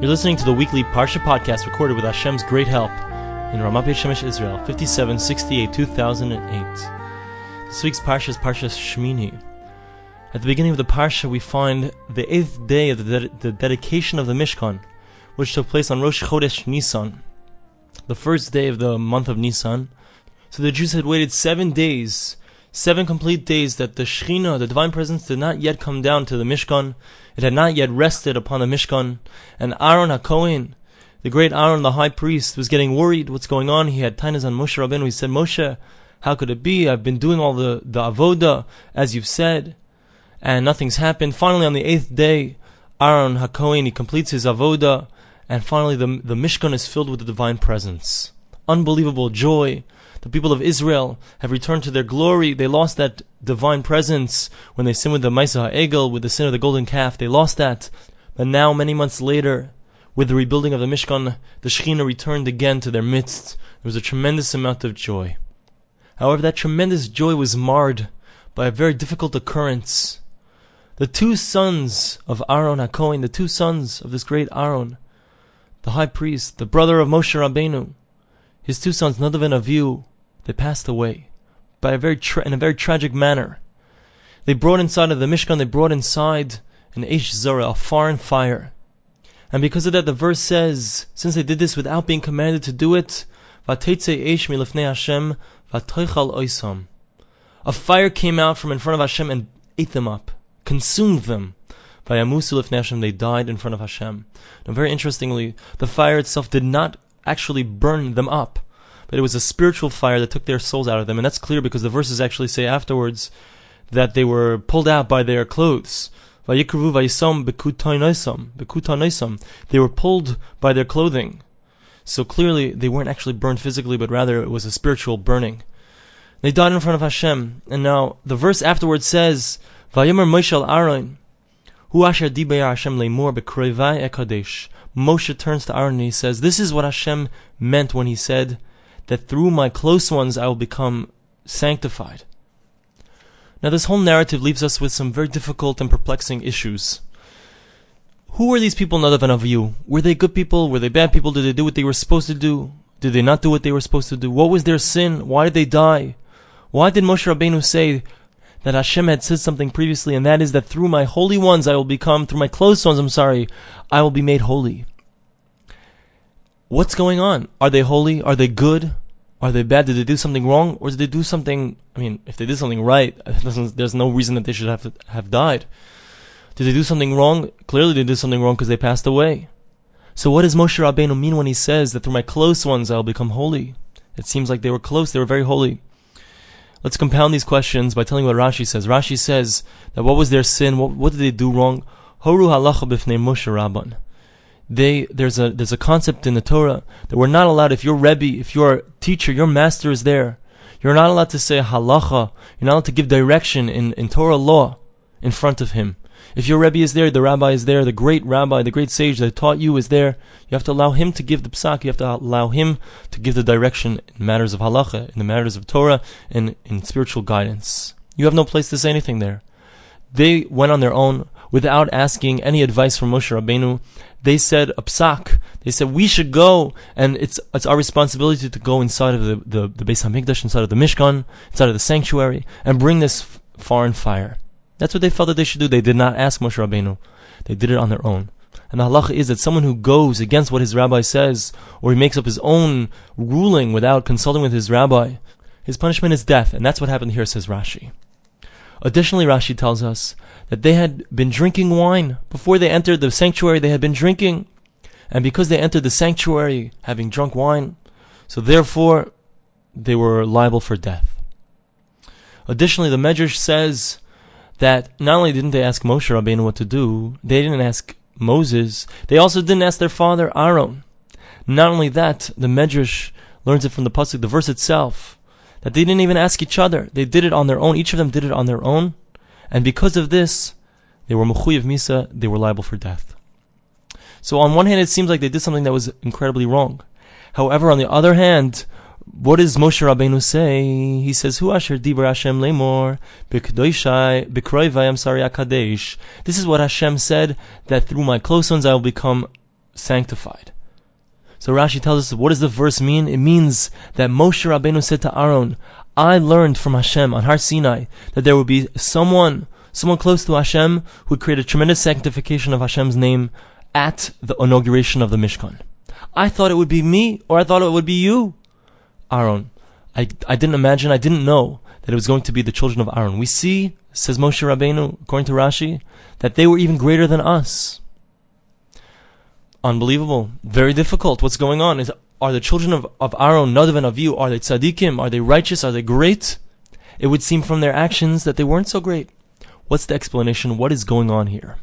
You're listening to the weekly Parsha podcast recorded with Hashem's great help in Ramat Beit Shemesh, Israel, 5768 2008. This week's Parsha is Parsha Shmini. At the beginning of the Parsha, we find the eighth day of the, the dedication of the Mishkan, which took place on Rosh Chodesh Nisan, the first day of the month of Nisan. So the Jews had waited seven days seven complete days that the Shekhinah, the divine presence, did not yet come down to the Mishkan. It had not yet rested upon the Mishkan. And Aaron HaKohen, the great Aaron, the high priest, was getting worried what's going on. He had tainas on Moshe Rabbeinu. He said, Moshe, how could it be? I've been doing all the, the avoda, as you've said, and nothing's happened. Finally, on the eighth day, Aaron HaKohen, he completes his avoda, and finally the, the Mishkan is filled with the divine presence. Unbelievable joy the people of Israel have returned to their glory. They lost that divine presence when they sinned with the Maisa Egel, with the sin of the golden calf. They lost that. But now, many months later, with the rebuilding of the Mishkan, the Shekhinah returned again to their midst. There was a tremendous amount of joy. However, that tremendous joy was marred by a very difficult occurrence. The two sons of Aaron HaKohen, the two sons of this great Aaron, the high priest, the brother of Moshe Rabbeinu, his two sons, Nadav and Avihu, they passed away by a very tra- in a very tragic manner. They brought inside of the Mishkan, they brought inside an Eish Zara, a foreign fire. And because of that, the verse says, since they did this without being commanded to do it, Hashem. A fire came out from in front of Hashem and ate them up, consumed them. Lifnei Hashem, they died in front of Hashem. Now very interestingly, the fire itself did not actually burn them up but it was a spiritual fire that took their souls out of them. And that's clear because the verses actually say afterwards that they were pulled out by their clothes. They were pulled by their clothing. So clearly they weren't actually burned physically, but rather it was a spiritual burning. They died in front of Hashem. And now the verse afterwards says, Vayomer Moshe Aaron, Hu asher diber Hashem lemor bekroivai ekadesh. Moshe turns to Aaron and he says, This is what Hashem meant when he said, that through my close ones I will become sanctified. Now, this whole narrative leaves us with some very difficult and perplexing issues. Who were these people, not Nadav and Avihu? Were they good people? Were they bad people? Did they do what they were supposed to do? Did they not do what they were supposed to do? What was their sin? Why did they die? Why did Moshe Rabbeinu say that Hashem had said something previously, and that is that through my holy ones I will become, through my close ones, I'm sorry, I will be made holy? What's going on? Are they holy? Are they good? Are they bad? Did they do something wrong? Or did they do something, I mean, if they did something right, there's no reason that they should have, have died. Did they do something wrong? Clearly they did something wrong because they passed away. So what does Moshe Rabbeinu mean when he says that through my close ones I'll become holy? It seems like they were close, they were very holy. Let's compound these questions by telling what Rashi says. Rashi says that what was their sin? What, what did they do wrong? Horu halacha b'fnei Moshe Rabban they there's a there's a concept in the Torah that we're not allowed if your rebbe, if your teacher, your master is there, you're not allowed to say halacha. You're not allowed to give direction in, in Torah law in front of him. If your rebbe is there, the rabbi is there, the great rabbi, the great sage that taught you is there. You have to allow him to give the psak. You have to allow him to give the direction in matters of halacha, in the matters of Torah, and in spiritual guidance. You have no place to say anything there. They went on their own without asking any advice from Moshe Rabbeinu. They said a psak. They said we should go, and it's it's our responsibility to go inside of the the, the Beis Hamikdash, inside of the Mishkan, inside of the sanctuary, and bring this foreign fire. That's what they felt that they should do. They did not ask Moshe Rabbeinu. They did it on their own. And the halacha is that someone who goes against what his rabbi says, or he makes up his own ruling without consulting with his rabbi, his punishment is death. And that's what happened here, says Rashi. Additionally, Rashi tells us that they had been drinking wine. Before they entered the sanctuary, they had been drinking. And because they entered the sanctuary having drunk wine, so therefore they were liable for death. Additionally, the Medrash says that not only didn't they ask Moshe Rabbeinu what to do, they didn't ask Moses, they also didn't ask their father Aaron. Not only that, the Medrash learns it from the pasuk, the verse itself, that they didn't even ask each other. They did it on their own. Each of them did it on their own. And because of this, they were mechuyev misa, they were liable for death. So on one hand, it seems like they did something that was incredibly wrong. However, on the other hand, what does Moshe Rabbeinu say? He says, "Hu asher diber Hashem lemor b'kedoshai b'kroivai am sorry akadesh." This is what Hashem said that through my close ones I will become sanctified. So Rashi tells us, what does the verse mean? It means that Moshe Rabbeinu said to Aaron, I learned from Hashem on Har Sinai that there would be someone, someone close to Hashem who would create a tremendous sanctification of Hashem's name at the inauguration of the Mishkan. I thought it would be me, or I thought it would be you, Aaron. I, I didn't imagine, I didn't know that it was going to be the children of Aaron. We see, says Moshe Rabbeinu, according to Rashi, that they were even greater than us. Unbelievable. Very difficult. What's going on? Is are the children of, of Aaron, Nadav and Avihu, are they tzaddikim? Are they righteous? Are they great? It would seem from their actions that they weren't so great. What's the explanation? What is going on here?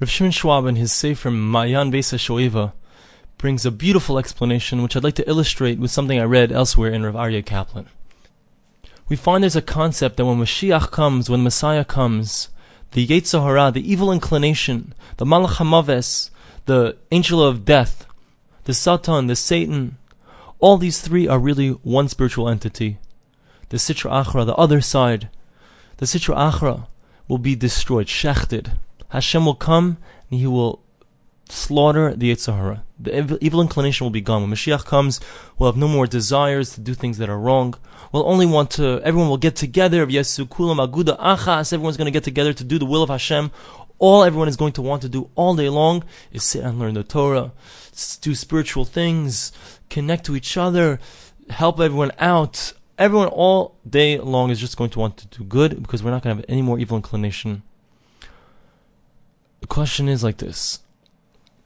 Rav Shimon Schwab in his Sefer Mayan Beis Shoeva brings a beautiful explanation which I'd like to illustrate with something I read elsewhere in Rav Aryeh Kaplan. We find there's a concept that when Mashiach comes, when Messiah comes, the Yetzer Hara, the evil inclination, the Malach HaMaves, the angel of death, the Satan, the Satan, all these three are really one spiritual entity. The Sitra Achra, the other side, the Sitra Achra will be destroyed, shechted. Hashem will come and he will slaughter the Yetzer Hara. The evil inclination will be gone. When Mashiach comes, we'll have no more desires to do things that are wrong. We'll only want to, everyone will get together. Yesu aguda achas. Everyone's going to get together to do the will of Hashem. All everyone is going to want to do all day long is sit and learn the Torah, do spiritual things, connect to each other, help everyone out. Everyone all day long is just going to want to do good because we're not going to have any more evil inclination. The question is like this.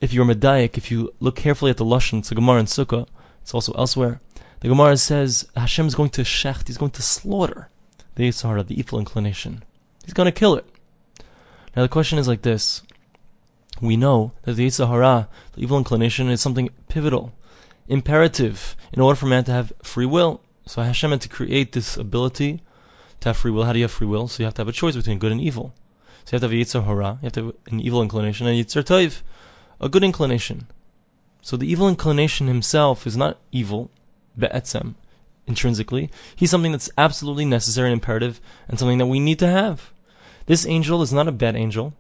If you're Medayik, if you look carefully at the Lashon, it's a Gemara in Sukkah, it's also elsewhere, the Gemara says Hashem is going to shecht, he's going to slaughter the Yetzer Hara, the evil inclination. He's going to kill it. Now the question is like this. We know that the Yetzer Hara, the evil inclination, is something pivotal, imperative, in order for man to have free will. So Hashem had to create this ability to have free will. How do you have free will? So you have to have a choice between good and evil. So you have to have a Yetzer Hara, you have to have an evil inclination, and Yetzer Toiv, a good inclination. So the evil inclination himself is not evil, be'etzem, intrinsically. He's something that's absolutely necessary and imperative, and something that we need to have. This angel is not a bad angel.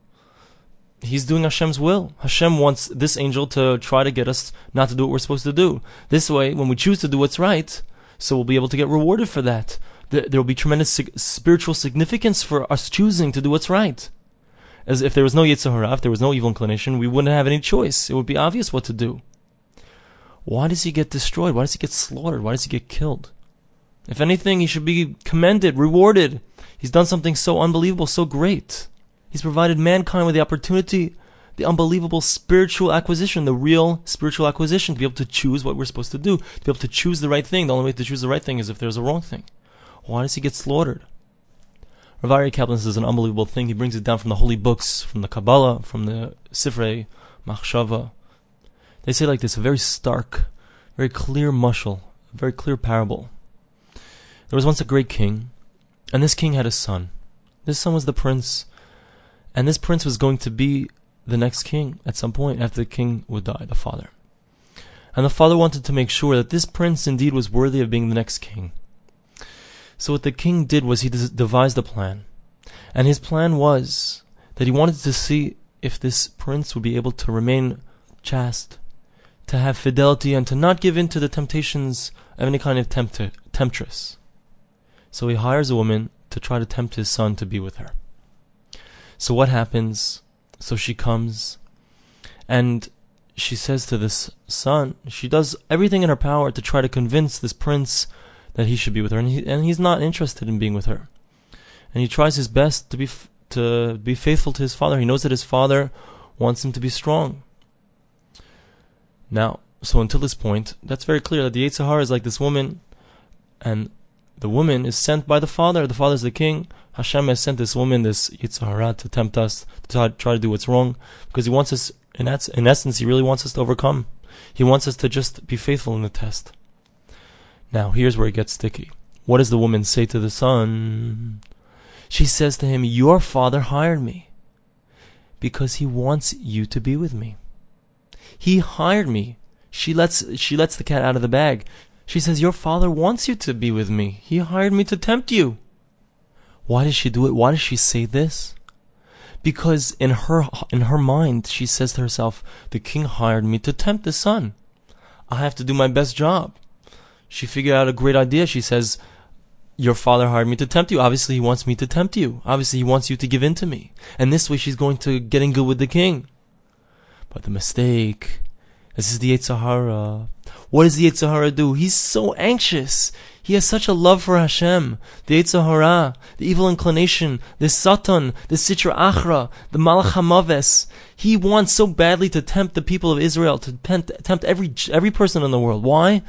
He's doing Hashem's will. Hashem wants this angel to try to get us not to do what we're supposed to do. This way, when we choose to do what's right, so we'll be able to get rewarded for that. There will be tremendous spiritual significance for us choosing to do what's right. As if there was no Yetzer Hara, if there was no evil inclination, we wouldn't have any choice. It would be obvious what to do. Why does he get destroyed? Why does he get slaughtered? Why does he get killed? If anything, he should be commended, rewarded. He's done something so unbelievable, so great. He's provided mankind with the opportunity, the unbelievable spiritual acquisition, the real spiritual acquisition, to be able to choose what we're supposed to do, to be able to choose the right thing. The only way to choose the right thing is if there's a wrong thing. Why does he get slaughtered? Rav Aryeh Kaplan says an unbelievable thing. He brings it down from the holy books, from the Kabbalah, from the Sifrei, Machshava. They say like this, a very stark, very clear mushal, a very clear parable. There was once a great king and this king had a son. This son was the prince, and this prince was going to be the next king at some point after the king would die, the father. And the father wanted to make sure that this prince indeed was worthy of being the next king. So what the king did was he devised a plan. And his plan was that he wanted to see if this prince would be able to remain chaste, to have fidelity, and to not give in to the temptations of any kind of tempter, temptress. So he hires a woman to try to tempt his son to be with her. So what happens? So she comes and she says to this son, she does everything in her power to try to convince this prince that he should be with her, and, he, and he's not interested in being with her. And he tries his best to be f- to be faithful to his father. He knows that his father wants him to be strong. Now, so until this point, that's very clear that the Yetzer Hara is like this woman, and the woman is sent by the father. The father is the king. Hashem has sent this woman, this Yetzer Hara, to tempt us, to try to do what's wrong, because he wants us, in, in essence, he really wants us to overcome. He wants us to just be faithful in the test. Now, here's where it gets sticky. What does the woman say to the son? She says to him, Your father hired me because he wants you to be with me. He hired me. She lets, she lets the cat out of the bag. She says, Your father wants you to be with me. He hired me to tempt you. Why does she do it? Why does she say this? because in her in her mind she says to herself, "The king hired me to tempt the son. I have to do my best job." She figured out a great idea. She says, "Your father hired me to tempt you. Obviously, he wants me to tempt you. Obviously, he wants you to give in to me." And this way, she's going to get in good with the king. But the mistake, this is the Yetzer Hara. What does the Yetzer Hara do? He's so anxious. He has such a love for Hashem, the Yetzer Hara, the evil inclination, the Satan, the Sitra Achra, the Malach Hamaves. He wants so badly to tempt the people of Israel, to tempt, tempt every, every person in the world. Why?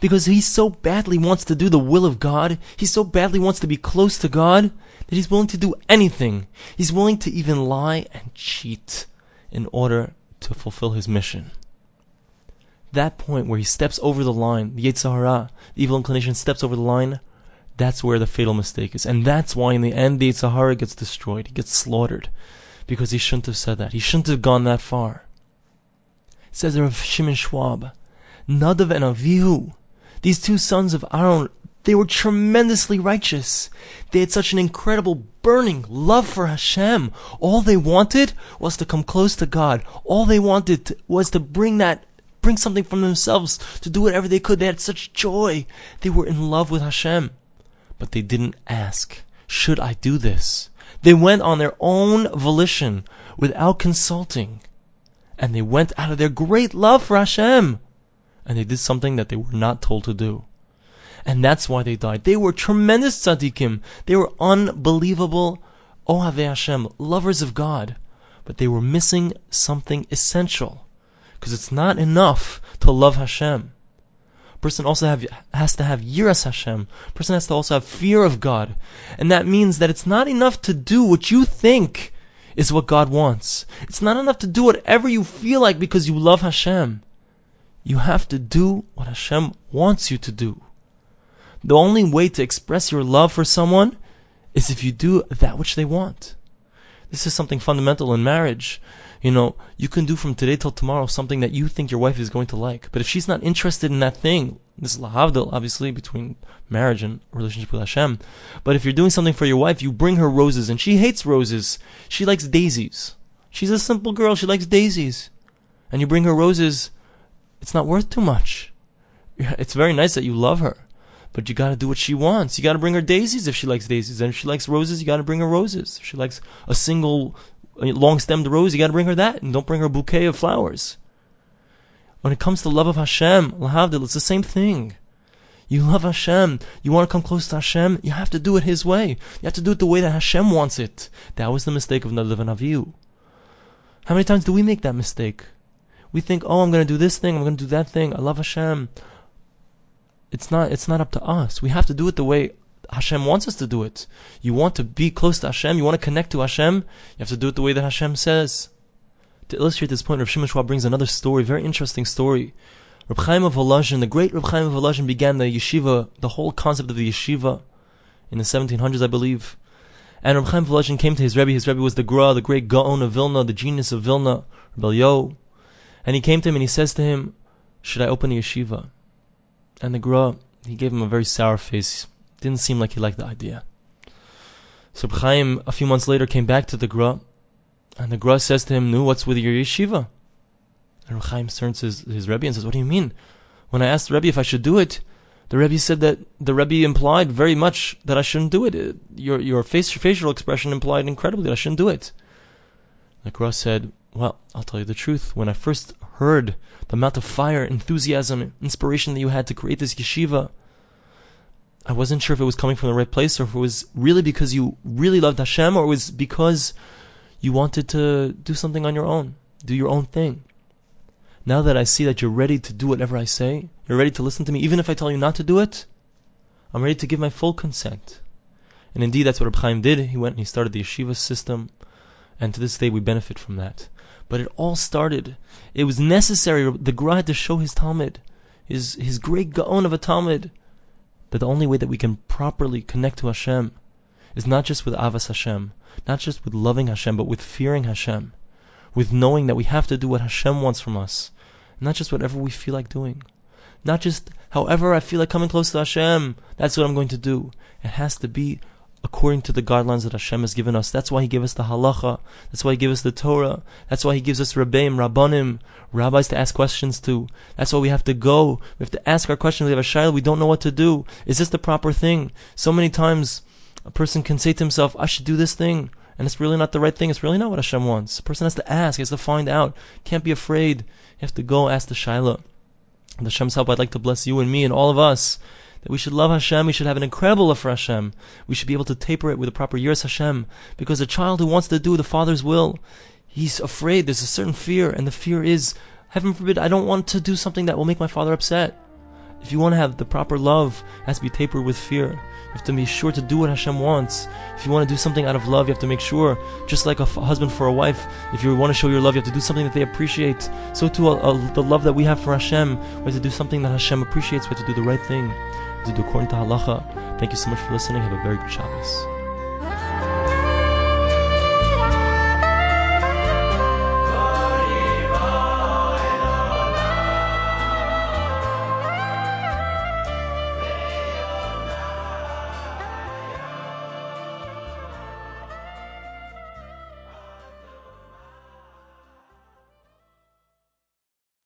Because he so badly wants to do the will of God. He so badly wants to be close to God that he's willing to do anything. He's willing to even lie and cheat in order to fulfill his mission that point where he steps over the line, the Yetzer the evil inclination steps over the line, that's where the fatal mistake is. And that's why in the end the Yetzer Hara gets destroyed. He gets slaughtered. Because he shouldn't have said that. He shouldn't have gone that far. It says there of Shimon Schwab, Nadav and Avihu, these two sons of Aaron, they were tremendously righteous. They had such an incredible burning love for Hashem. All they wanted was to come close to God. All they wanted was to bring that bring something from themselves, to do whatever they could. They had such joy. They were in love with Hashem. But they didn't ask, should I do this? They went on their own volition without consulting. And they went out of their great love for Hashem. And they did something that they were not told to do. And that's why they died. They were tremendous tzaddikim. They were unbelievable Ohave Hashem, lovers of God. But they were missing something essential because it's not enough to love Hashem. Person also have, has to have yiras Hashem. Person has to also have fear of God, and that means that it's not enough to do what you think is what God wants. It's not enough to do whatever you feel like because you love Hashem. You have to do what Hashem wants you to do. The only way to express your love for someone is if you do that which they want. This is something fundamental in marriage. You know, you can do from today till tomorrow something that you think your wife is going to like. But if she's not interested in that thing, this is lahavdil, obviously, between marriage and relationship with Hashem. But if you're doing something for your wife, you bring her roses, and she hates roses. She likes daisies. She's a simple girl, she likes daisies. And you bring her roses, it's not worth too much. It's very nice that you love her. But you gotta do what she wants. You gotta bring her daisies if she likes daisies. And if she likes roses, you gotta bring her roses. If she likes a single long stemmed rose, you got to bring her that, and don't bring her a bouquet of flowers. When it comes to love of Hashem, lahavdil, it's the same thing. You love Hashem. You want to come close to Hashem. You have to do it His way. You have to do it the way that Hashem wants it. That was the mistake of Nadav and Avihu. How many times do we make that mistake? We think, oh, I'm going to do this thing. I'm going to do that thing. I love Hashem. It's not. It's not up to us. We have to do it the way Hashem wants us to do it. You want to be close to Hashem, you want to connect to Hashem, you have to do it the way that Hashem says. To illustrate this point, Rav Shimon brings another story, very interesting story. Reb Chaim of Volozhin, the great Reb Chaim of Volozhin began the yeshiva, the whole concept of the yeshiva in the 1700s, I believe. And Reb Chaim of Volozhin came to his Rebbe. His Rebbe was the Gra, the great Gaon of Vilna, the genius of Vilna, Rebbe Yo. And he came to him and he says to him, Should I open a yeshiva? And the Gra, he gave him a very sour face. Didn't seem like he liked the idea. So Chaim, a few months later, came back to the Gra, and the Gra says to him, Nu, what's with your yeshiva? And Chaim turns to his, his Rebbe and says, What do you mean? When I asked the Rebbe if I should do it, the Rebbe said that the Rebbe implied very much that I shouldn't do it. Uh, your your face, facial expression implied incredibly that I shouldn't do it. The Gra said, Well, I'll tell you the truth. When I first heard the amount of fire, enthusiasm, inspiration that you had to create this yeshiva, I wasn't sure if it was coming from the right place or if it was really because you really loved Hashem or it was because you wanted to do something on your own, do your own thing. Now that I see that you're ready to do whatever I say, you're ready to listen to me, even if I tell you not to do it, I'm ready to give my full consent. And indeed, that's what Reb Chaim did. He went and he started the yeshiva system, and to this day we benefit from that. But it all started. It was necessary. The Gra had to show his talmid, his his great Gaon of a talmid, that the only way that we can properly connect to Hashem is not just with Avas Hashem, not just with loving Hashem, but with fearing Hashem, with knowing that we have to do what Hashem wants from us, not just whatever we feel like doing, not just however I feel like coming close to Hashem, that's what I'm going to do. It has to be according to the guidelines that Hashem has given us. That's why He gave us the halacha. That's why He gave us the Torah. That's why He gives us rabbeim, rabbanim, rabbis to ask questions to. That's why we have to go. We have to ask our questions. We have a shayla. We don't know what to do. Is this the proper thing? So many times, a person can say to himself, "I should do this thing." And it's really not the right thing. It's really not what Hashem wants. A person has to ask. He has to find out. Can't be afraid. You have to go ask the Shaila. With Hashem's help, I'd like to bless you and me and all of us that we should love Hashem, we should have an incredible love for Hashem. We should be able to taper it with a proper yiras Hashem. Because a child who wants to do the Father's will, he's afraid, there's a certain fear, and the fear is, heaven forbid, I don't want to do something that will make my Father upset. If you want to have the proper love, it has to be tapered with fear. You have to be sure to do what Hashem wants. If you want to do something out of love, you have to make sure, just like a f- husband for a wife, if you want to show your love, you have to do something that they appreciate. So too, uh, uh, the love that we have for Hashem, we have to do something that Hashem appreciates. We have to do the right thing according to halacha. Thank you so much for listening. Have a very good Shabbos.